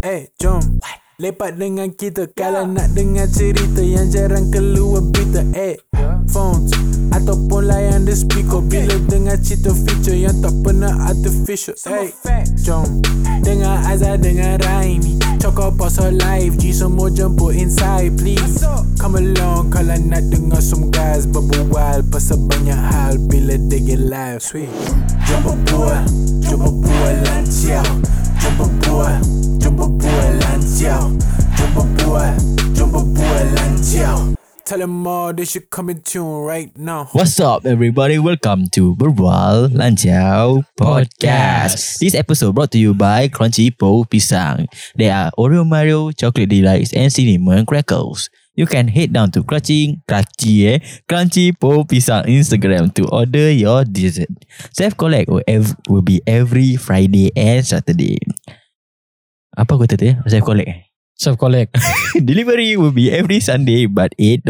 Eh, jom. Lepak dengan kita Kalau nak dengar cerita Yang jarang keluar berita. Eh, phones Ataupun layan the speaker. Bila dengar cerita feature Yang tak pernah artificial. Eh, jom. Dengar Azhar dengan Raimi. Cakap pasal live. G semua jemput inside please. Come along Kalau nak dengar some guys Berbual pasal banyak hal Bila they get live. Sweet. Jom berbual Jom berbual lancar Jom berbual Jom berbual lancar Tell them all they should come in tune right now What's up, everybody? Welcome to Berbual Lanjau Podcast. This episode brought to you by Crunchy Po Pisang. They are Oreo Mario, Chocolate Delights, and Cinnamon Crackles. You can head down to Crunchy, Crunchy, eh? Crunchy Po Pisang Instagram to order your dessert. Self collect will, ev- will be every Friday and Saturday. Apa aku kata ya? Self collect eh? Self collect. Delivery will be every Sunday but $8.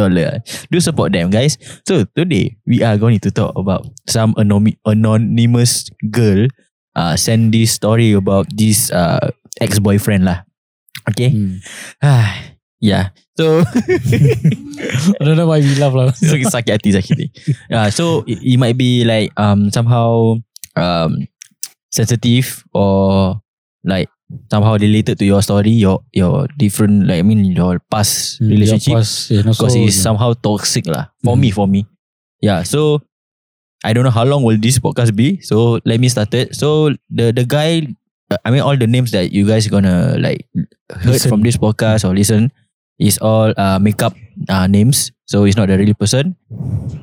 Do support them guys. So today we are going to talk about some anonymous girl uh, send this story about this uh, ex-boyfriend lah. Okay. Hmm. Ah, yeah. So I don't know why we laugh lah. so sakit hati sakit hati. Yeah, so it, it might be like um somehow um sensitive or like somehow related to your story, your your different like I mean your past Hmm, relationship Your past, and also, because it's somehow toxic lah for Mhm. me for me. Yeah, so I don't know how long will this podcast be. So let me start it. So the the guy, uh, I mean all the names that you guys gonna like heard Listen. from this podcast or listen is all uh, makeup uh, names. So it's not a real person,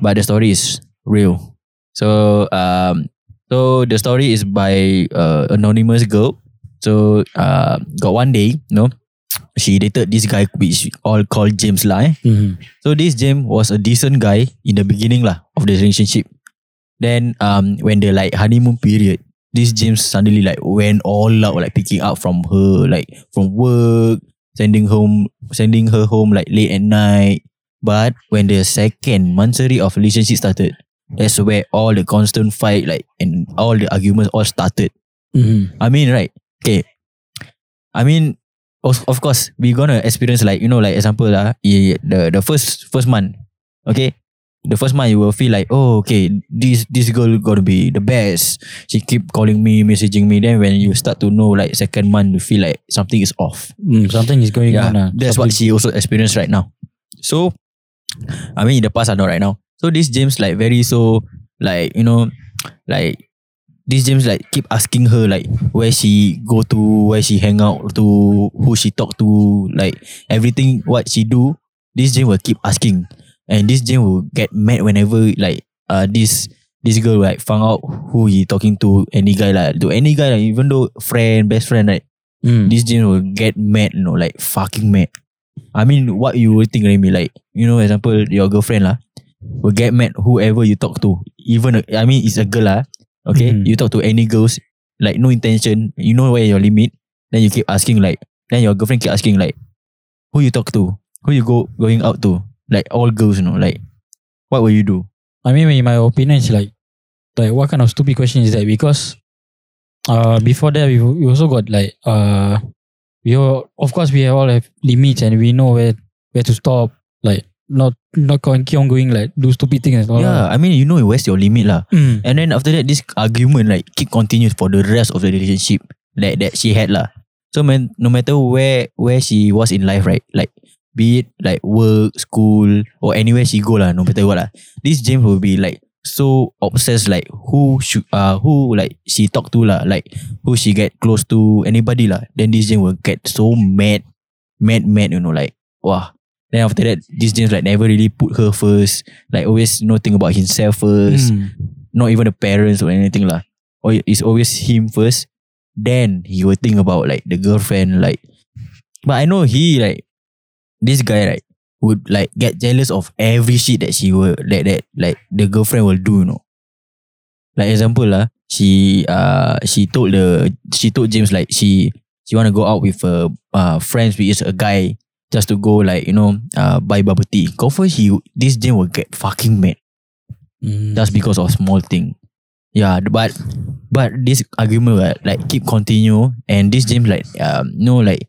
but the story is real. So um, so the story is by uh, anonymous girl. So uh, got one day, no, she dated this guy which all called James lah. Eh? Mhm. So this James was a decent guy in the beginning lah of the relationship. Then um when the like honeymoon period, this James suddenly like went all out like picking up from her like from work, sending home sending her home like late at night. But when the second monthsary of relationship started, that's where all the constant fight like and all the arguments all started. Mhm. I mean, right? Okay. I mean, of, of course, we gonna experience like you know, like example lah, the the first first month, okay. The first month you will feel like oh okay this this girl gonna be the best. She keep calling me, messaging me. Then when you start to know like second month, you feel like something is off. Mm, something is going Yeah, on. lah. that's what she also experienced right now. So, I mean, in the past, I know right now. So this James like very so like you know like this James like keep asking her like where she go to, where she hang out to, who she talk to, like everything what she do. This James will keep asking, and this James will get mad whenever like uh this this girl like found out who he talking to any guy like to any guy like even though friend best friend right Mm. this James will get mad, you know, like fucking mad. I mean, what you will think, Remy, like, you know, example, your girlfriend lah, will get mad whoever you talk to. Even, I mean, it's a girl lah, okay? Mhm. You talk to any girls, like, no intention, you know where your limit, then you keep asking, like, then your girlfriend keep asking, like, who you talk to? Who you go going out to? Like, all girls, you know, like, what will you do? I mean, in my opinion, it's like, like what kind of stupid question is that? Because, uh, before that, we, we also got like, uh, we all, of course, we all have limits and we know where where to stop. Like, not not going keep on going like do stupid things all. Yeah, I mean, you know where's your limit lah. Mm. And then after that, this argument like keep continues for the rest of the relationship that that she had lah. So man, no matter where where she was in life, right? Like be it like work, school, or anywhere she go lah, no matter what lah. This James will be like so obsessed like who should uh who like she talk to lah, like who she get close to anybody lah. Then this James will get so mad, mad, mad, you know, like wow. Then after that, this James like never really put her first. Like always, you know, think about himself first Mm. not even the parents or anything lah. Or it's always him first. Then he will think about like the girlfriend, like. But I know he like this guy right would like get jealous of every shit that she will that that like the girlfriend will do, you know. Like example lah, she uh she told the she told James like she she want to go out with a uh friends which is a guy just to go like you know uh buy bubble tea. Confirm he this James will get fucking mad Mm. just because of small thing. Yeah, but but this argument right, like keep continue and this James like um no like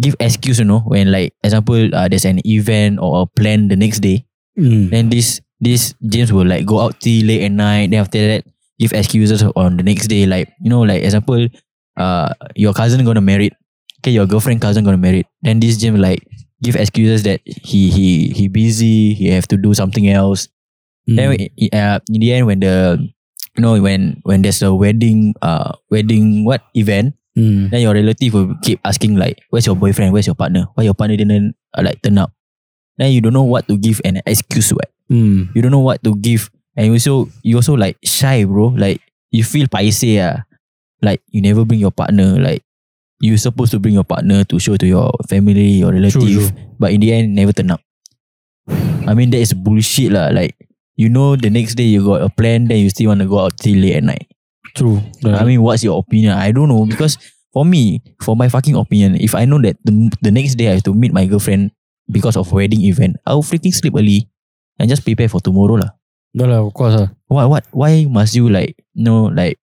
give excuse, you know, when like example uh, there's an event or a plan the next day, Mm. then this this James will like go out till late at night. Then after that, give excuses on the next day. Like you know, like example, uh, your cousin gonna marry. Okay, your girlfriend cousin gonna marry. Then this James like give excuses that he he he busy. He have to do something else. Mm. Then uh, in the end, when the you know when when there's a wedding uh wedding what event, Mm. then your relative will keep asking like, "Where's your boyfriend? Where's your partner? Why your partner didn't uh, like turn up?" Then you don't know what to give an excuse. What Mm. you don't know what to give, and you also you also like shy, bro. Like you feel paise ah, like you never bring your partner. Like you supposed to bring your partner to show to your family, your relative, True, true. but in the end never turn up. I mean that is bullshit lah. Like you know the next day you got a plan, then you still want to go out till late at night. True. I mean, what's your opinion? I don't know because for me, for my fucking opinion, if I know that the, the next day I have to meet my girlfriend because of wedding event, I'll freaking sleep early and just prepare for tomorrow lah. No lah, of course lah. What what? Why must you like you know like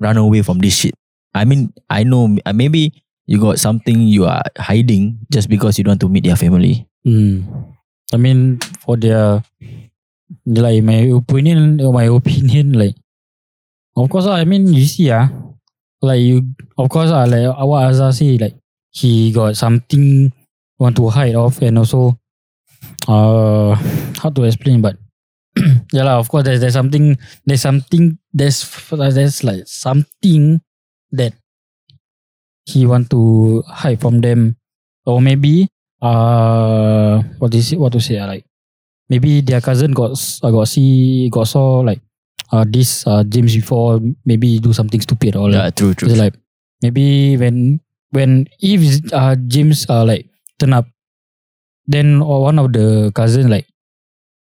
run away from this shit? I mean, I know uh, maybe you got something you are hiding just because you don't want to meet your family. Mm. I mean, for their, like my opinion, my opinion, like, of course I mean, you see ah, like you, of course lah, like what Azhar say, like, he got something want to hide off and also, uh, how to explain, but, yeah lah, of course, there's, there's something, there's something, there's, there's like something that he want to hide from them or maybe uh what is it what to say ah, like maybe their cousin got uh, got see got saw like uh this uh James before maybe do something stupid or like, true, true. it's like maybe when when if uh James uh like turn up then or one of the cousin like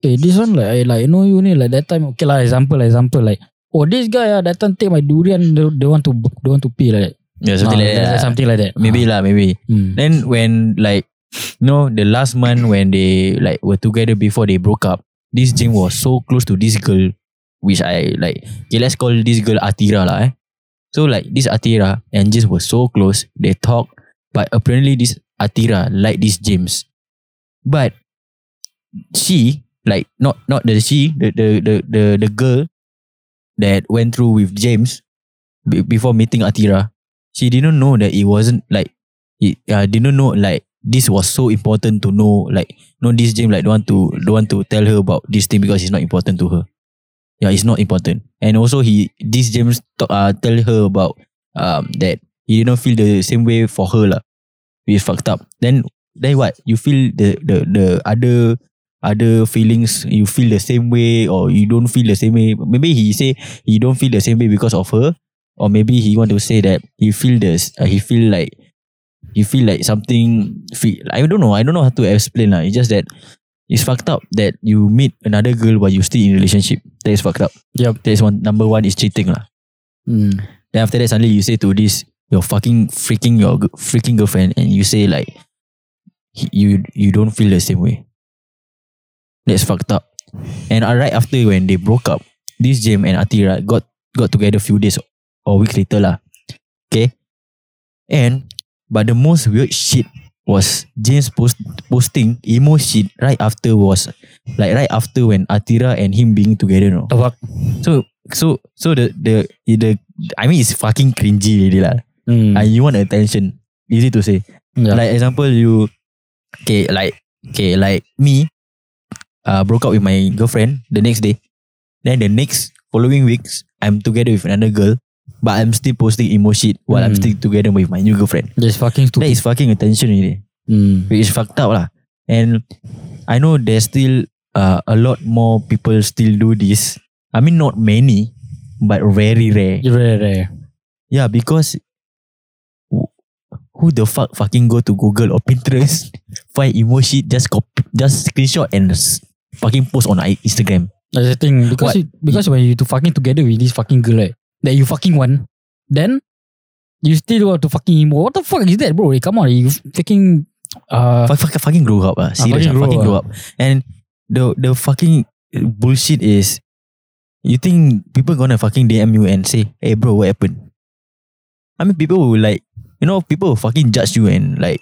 hey this one like I like you know you need like that time okay lah example example like oh this guy ah that time take my durian they, they want to they want to pay like that Yeah, something Ah, like that. something like that Maybe lah, maybe. Hmm. Then when like you know the last month when they like were together before they broke up, this Jim was so close to this girl, which I like. Okay, let's call this girl Atira lah. Eh. So like this Atira and James were so close. They talk, but apparently this Atira like this James, but she like not not the she the the the the, the girl that went through with James be- before meeting Atira. She didn't know that it wasn't like it, uh, didn't know like this was so important to know like know this James like don't want to don't want to tell her about this thing because it's not important to her. Yeah, it's not important. And also he this James talk, uh, tell her about um that he didn't feel the same way for her lah. Is fucked up. Then then what? You feel the the the other other feelings you feel the same way or you don't feel the same way. Maybe he say he don't feel the same way because of her. Or maybe he want to say that he feel this uh, he feel like he feel like something feel, I don't know. I don't know how to explain lah. It's just that it's fucked up that you meet another girl while you still in relationship. That is fucked up. Yup. that is one number one is cheating lah. Hmm. then after that suddenly you say to this your fucking freaking your freaking girlfriend and you say like you you don't feel the same way that's fucked up and right after when they broke up this James and Atira got got together few days or weeks later lah okay and but the most weird shit was James post, posting emo shit right after was like right after when Atira and him being together no The fuck? so so so the the the I mean it's fucking cringy really lah. Hmm. And you want attention. Easy to say. yeah. Like example you okay like okay like me uh broke up with my girlfriend the next day. Then the next following weeks I'm together with another girl but I'm still posting emo shit while I'm Hmm. still together with my new girlfriend. That's fucking stupid. is fucking attention really. Hmm. Which is fucked up lah. And I know there's still uh, a lot more people still do this. I mean not many but very rare. Rare, rare. Yeah, because who- the fuck fucking go to Google or Pinterest, find emo shit, just copy, just screenshot and fucking post on Instagram. That's the thing. Because you, because when you to fucking together with this fucking girl, right, that you fucking want, then you still want to fucking emo. What the fuck is that, bro? Come on, you fucking uh Fuck, fuck, fucking grow up, ah. Serious, fucking ah, grow fucking up. grow up. And the the fucking bullshit is, you think people gonna fucking DM you and say, hey bro, what happened? I mean, people will like, you know, people will fucking judge you and like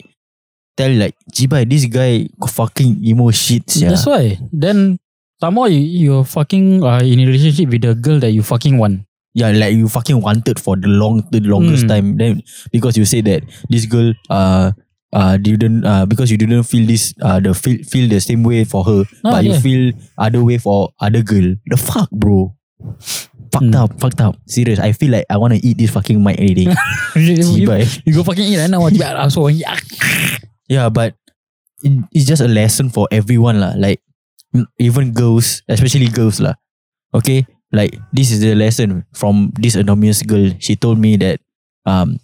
tell like, Jibai, this guy fucking emo shit. Yeah. That's why. Then some more you, you're fucking uh, in a relationship with the girl that you fucking want. Yeah, like you fucking wanted for the long, the longest Mm. time. Then because you say that this girl, uh, uh, didn't, uh, because you didn't feel this, uh, the feel feel the same way for her, Ah, but you feel other way for other girl. The fuck, bro. Fucked Mm. up, fucked up. Serious. I feel like I want to eat this fucking mic every day. you, Jibai. you go fucking eat right now. I'm so yeah. But it, it's just a lesson for everyone lah. Like mm, even girls, especially girls lah. Okay, like this is the lesson from this anonymous girl. She told me that um,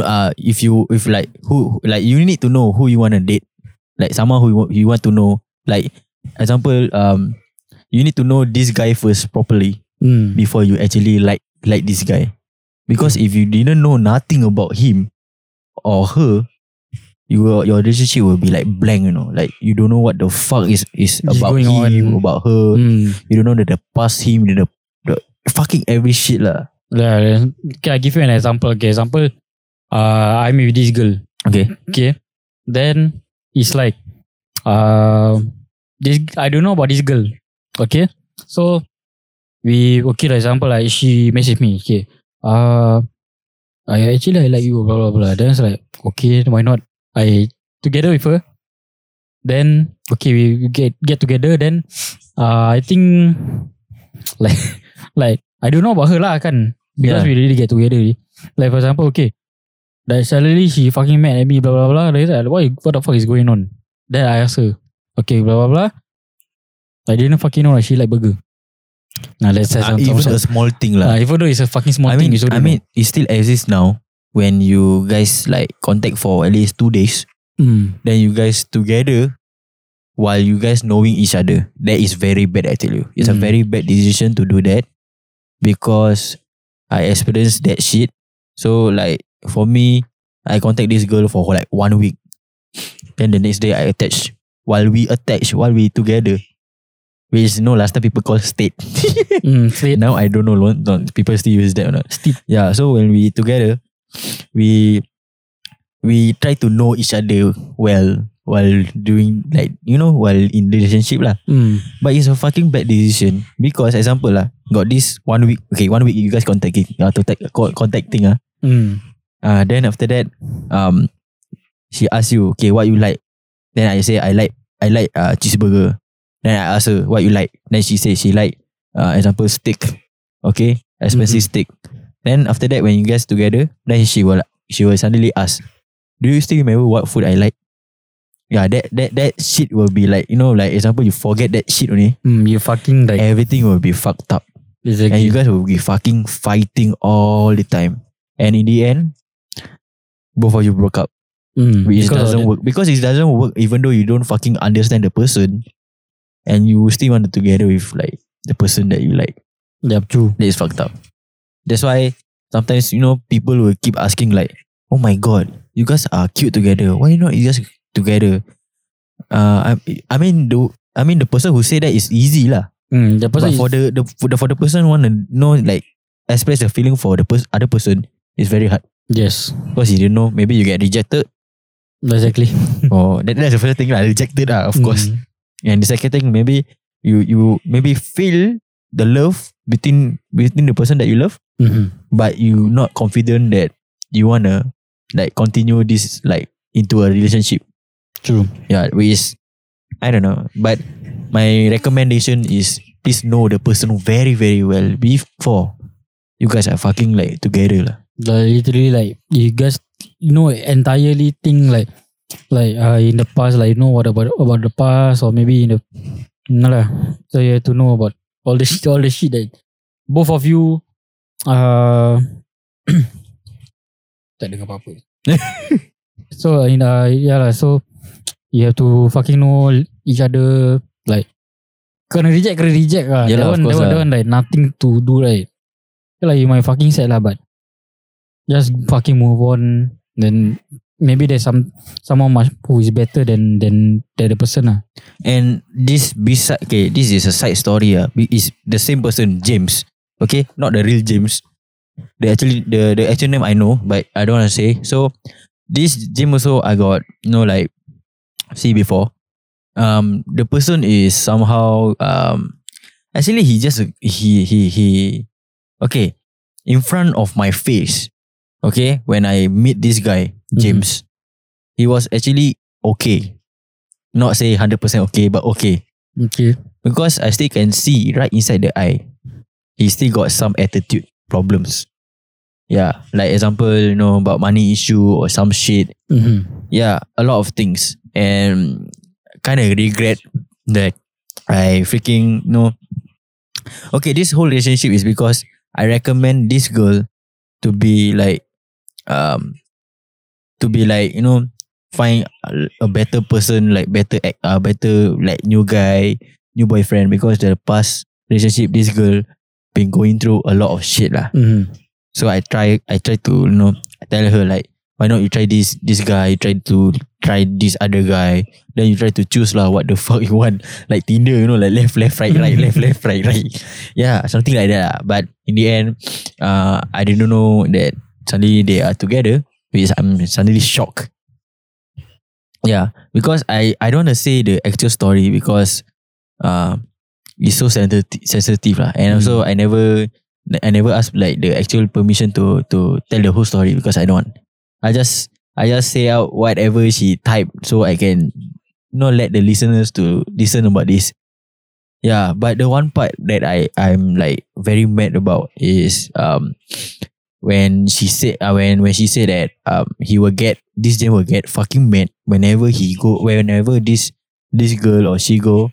uh, if you if like who like you need to know who you want to date. Like someone who you, want to know. Like example, um, you need to know this guy first properly Mm. before you actually like like this guy. Because if you didn't know nothing about him or her, you will, your relationship will be like blank, you know. Like you don't know what the fuck is is about going him, on. about her. Mm. You don't know the, the past him, the, the fucking every shit lah. Yeah, okay, I give you an example. Okay, example, uh, I'm with this girl. Okay. Okay, then it's like, uh, this I don't know about this girl. Okay, so we okay. For example, like she message me. Okay, uh, I actually I like you. Blah blah blah. Then it's like okay, why not? I together with her. Then okay, we get get together. Then uh, I think like like I don't know about her lah kan because Yeah. we really get together. Like for example, okay, like suddenly she fucking mad at me, blah blah blah. Like, what what the fuck is going on? Then I ask her, okay, blah blah blah. I didn't fucking know that she like burger. Nah, let's say Uh, even a small thing uh, lah. even though it's a fucking small I mean, thing, you I mean, it still exists now. When you guys like contact for at least two days. Mm. then you guys together while you guys knowing each other that is very bad I tell you it's a Mm. very bad decision to do that because I experienced that shit so like for me I contact this girl for like one week then the next day I attach while we attach while we together which you know last time people call state Mm, straight. now I don't know don't, people still use that or not State. yeah so when we together we we try to know each other well while doing like you know while in relationship lah. Mm. but it's a fucking bad decision. Because example lah got this one week okay one week you guys contacting uh, to take, co- contacting ah. Mm. uh, then after that um she ask you okay what you like? Then I say I like I like uh, cheeseburger. Then I ask her what you like? Then she say she like uh, example steak. Okay? Expensive steak then after that when you guys together then she will she will suddenly ask do you still remember what food I like? Yeah that that that shit will be like you know like example you forget that shit only. Mm, you fucking like everything will be fucked up. And you guys will be fucking fighting all the time. And in the end both of you broke up. Mm, which because doesn't work because it doesn't work even though you don't fucking understand the person. And you still want to together with like the person that you like. Yeah, true. that is fucked up that's why sometimes you know people will keep asking like oh my god you guys are cute together. Why you not you guys together? Uh I, I mean the I mean the person who say that is easy lah. Mm, the person but for the, the for the for the person who want to know like express the feeling for the pers- other person is very hard. Yes, because you don't know maybe you get rejected. Exactly. oh, that, that's the first thing lah rejected lah of course. Mm. and the second thing maybe you you maybe feel the love between between the person that you love Mhm. but you not confident that you wanna like continue this like into a relationship True. yeah which is I don't know but my recommendation is please know the person very very well before you guys are fucking like together lah Like literally like you guys know entirely think like like uh in the past like you know what about about the past or maybe in the no lah. So you have to know about all the shit all the shit that both of you uh tak dengar apa-apa. so in uh yeah lah so you have to fucking know each other like kena reject kena reject lah. Yeah that lah, one that one, lah. that one like nothing to do right. Feel like you might fucking sad lah but just fucking move on then maybe there's some someone much who is better than than the person lah. And this beside okay, this is a side story ah. Is the same person James. Okay, not the real James. The actually the the actual name I know, but I don't want to say. So this gym also I got you know like see before. Um, the person is somehow um, actually he just he he he, okay, in front of my face. Okay, when I meet this guy James, he was actually okay. Not say hundred percent okay, but okay Okay. because I still can see right inside the eye. He still got some attitude problems. Yeah, like example, you know about money issue or some shit. Mm-hmm. Yeah, a lot of things, and kind of regret that I freaking you know. Okay, this whole relationship is because I recommend this girl to be like, um, to be like you know find a- a better person like better act, uh, better like new guy, new boyfriend because the past relationship this girl been going through a lot of shit lah. Mm-hmm. So I try I try to you know tell her like why not you try this this guy, you try to try this other guy, then you try to choose lah what the fuck you want. Like Tinder, you know, like left, left, right, right, left, left, right, right. Yeah, something like that. lah. But in the end, uh, I didn't know that suddenly they are together. Which I'm suddenly shocked. Yeah, because I I don't want to say the actual story because uh it's so sensitive sensitive lah. And also I never I never ask like the actual permission to to tell the whole story because I don't want. I just I just say out whatever she typed so I can not let the listeners to listen about this. Yeah, but the one part that I I'm like very mad about is um when she said uh, when when she said that um he will get this Jane will get fucking mad whenever he go whenever this this girl or she go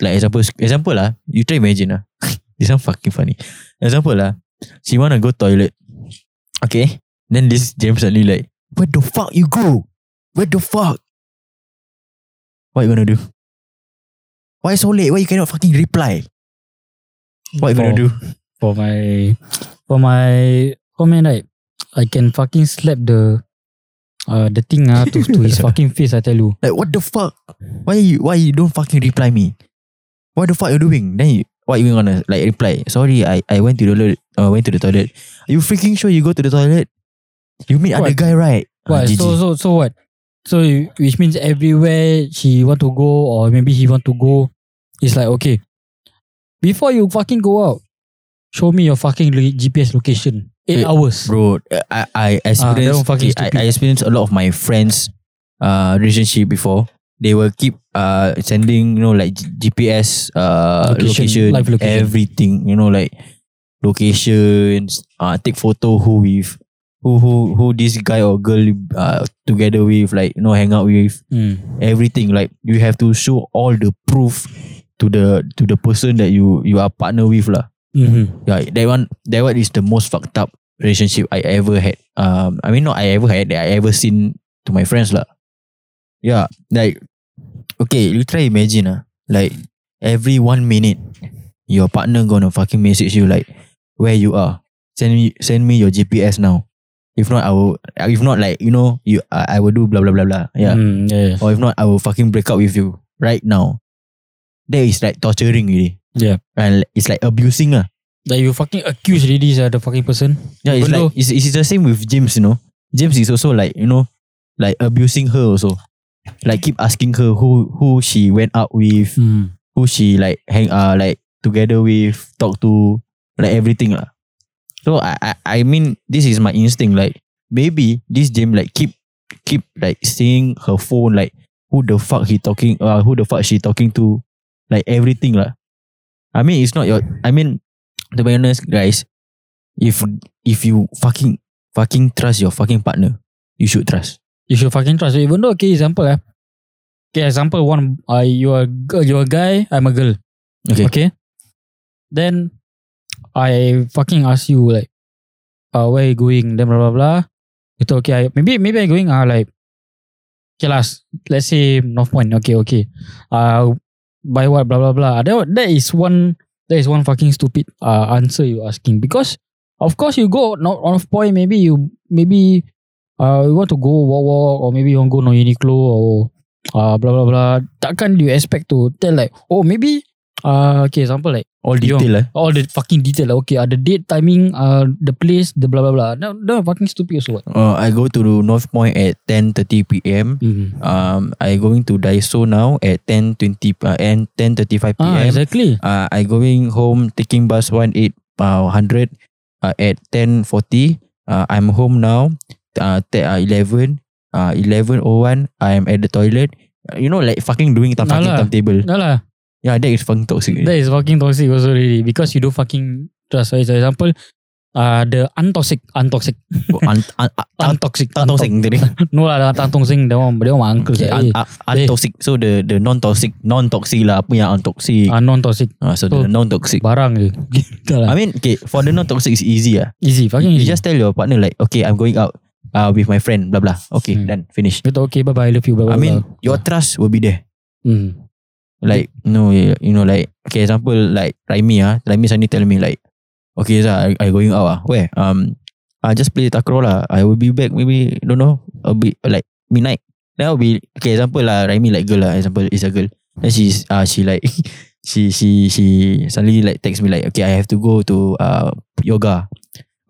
like example example lah. You try imagine lah. This one fucking funny. Example lah. She wanna go toilet. Okay. Then this James suddenly like where the fuck you go? Where the fuck? What you gonna do? Why so late? Why you cannot fucking reply? What you gonna do? For my for my comment right, I can fucking slap the uh the thing ah to to his fucking face. I tell you. Like what the fuck? Why you why you don't fucking reply me? What the fuck you doing? Then you, what you gonna like reply? Sorry, I I went to the toilet. Uh, went to the toilet. Are you freaking sure you go to the toilet? You meet other guy right? Ah, What? GG. so so so what? So you- which means everywhere she want to go or maybe he want to go, it's like okay. Before you fucking go out, show me your fucking GPS location. Eight Eh, hours. bro, I I that experienced okay, I. I experienced a lot of my friends uh relationship before. They will keep uh sending you know like G- GPS uh Location, location, live location. everything you know like locations uh take photo who with who who who this guy or girl uh together with like you know hang out with Mm. everything like you have to show all the proof to the to the person that you you are partner with lah. Mm-hmm. Yeah, that one that one is the most fucked up relationship I ever had. Um, I mean not I ever had, that I ever seen to my friends lah. Yeah, like okay, you try imagine ah, like every one minute, your partner gonna fucking message you like where you are. Send me send me your GPS now. If not, I will. If not, like you know, you I, I will do blah blah blah blah. Yeah. Mm, yeah. Or if not, I will fucking break up with you right now. That is like torturing really. Yeah. And it's like abusing ah. Like you fucking accuse already uh, the fucking person. Yeah, it's Even like it's, it's the same with James, you know. James is also like, you know, like abusing her also. Like keep asking her who who she went out with, Mm. who she like hang uh like together with, talk to, like everything lah. So I, I I mean this is my instinct. Like maybe this James like keep keep like seeing her phone like who the fuck he talking uh who the fuck she talking to, like everything lah. I mean it's not your I mean to be honest guys, if if you fucking fucking trust your fucking partner, you should trust. You should fucking trust. Even though, okay, example, eh. Okay, example one, uh, you're a girl, you're a guy, I'm a girl. Okay. Okay. Then I fucking ask you like, uh, where you going? Then blah blah blah. You okay, I, maybe maybe I going uh like, okay last, let's say North Point. Okay, okay. Uh, by what? Blah blah blah. That that is one that is one fucking stupid uh answer you asking because of course you go not North Point. Maybe you maybe uh you want to go walk walk or maybe you want to go no Uniqlo or uh blah blah blah. Takkan you expect to tell like oh maybe Uh, okay, example like All Yo. detail lah. all the fucking detail. Like, okay, uh, the date, timing, uh, the place, the blah blah blah. No, no, fucking stupid also. What? Uh, I go to North Point at 10:30 p.m. Mm. Um, I going to Daiso now at 10:20 uh, and 10:35 p.m. Ah, exactly. uh, I going home taking bus 18 uh, 100 uh, at 10:40. Uh, I'm home now. Uh, te- uh 11 uh 11:01 I'm at the toilet. Uh, you know like fucking doing time fucking Alah. timetable. No lah. Yeah, that is fucking toxic. That is fucking toxic also really because you don't fucking trust. For example, uh, the untoxic, untoxic, un, un, un, untoxic, tak toxic tadi. No lah, the untoxic. One, that one my uncle. Okay, un, eh, un, untoxic. So the the non-toxic, non-toxic lah. Apa yang untoxic? ah, non-toxic. Uh, so, so- the non-toxic. Barang je. Lah. I mean, okay, for the non-toxic is easy ah. easy, fucking You easy. just tell your partner like, okay, I'm going out uh, with my friend, blah blah. Okay, Hmm. done, finish. Betul, okay, bye bye, I love you, blah blah. I mean, blah. your trust will be there. Hmm. Like no, you know, like okay, example like Raimi ah, Raimi suddenly tell me like, okay, Zah, I, I going out ah. Where? Um, I just play takraw lah. I will be back maybe don't know a bit like midnight. Then I'll be okay. Example lah, Raimi like girl lah. Example is a girl. Then she's uh she like she she she suddenly like text me like okay I have to go to uh yoga.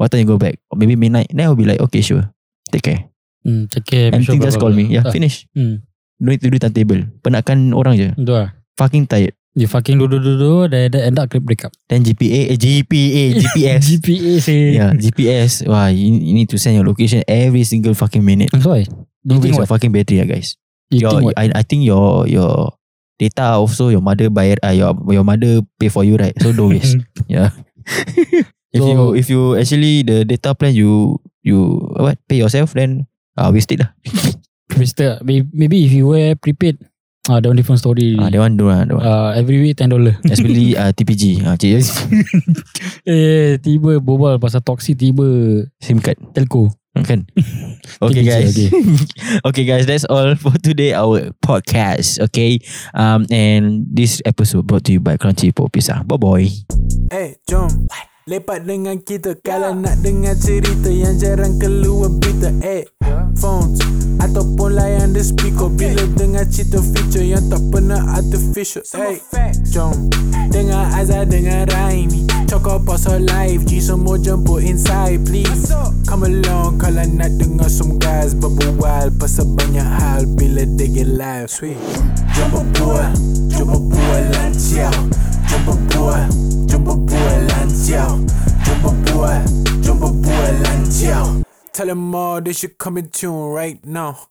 What time you go back? Or maybe midnight. Then I'll be like okay sure. Take care. Hmm, take care. And sure, just call me. Yeah, Ah, finish. Hmm. Don't need to do timetable. Penatkan orang je. Betul lah. Fucking tired. You fucking duduk-duduk, then then end up break up. Then GPA, eh, GPA, GPS. GPA say. yeah, GPS. Wah, you, you need to send your location every single fucking minute. That's why. You Don't think waste your fucking battery, lah, guys. You your, think what? I, I think your your data also your mother bayar, uh, your your mother pay for you, right? So don't waste. yeah. if So- you if you actually the data plan you you what pay yourself, then uh, waste it lah. Mister, may- maybe if you wear prepaid, ah, that one different story. Ah, that one do lah, that one. Uh, every week ten dollar. Especially uh, TPG. Uh, cik, eh, tiba bobal pasal toxic tiba SIM card. telco. Kan? Okay TPG, guys. okay. Okay. guys, that's all for today our podcast. Okay. Um and this episode brought to you by Crunchy Pop Pizza. Bye bye. Eh, jom Lepak dengan kita Kalau nak dengar cerita Yang jarang keluar berita Eh, phones Ataupun layan the speaker. Bila dengar cerita feature Yang tak pernah artificial Eh, jom. Dengar Azhar dengan Raimi. Cakap pasal live G semua jemput inside please. Come along Kalau nak dengar some guys Berbual pasal banyak hal Bila they get live Sweet. Jom berbual Jom berbual lancar Jom berbual Jom berbual boy. Jumbo boy, Jumbo boy. Tell them all they should come in tune right now.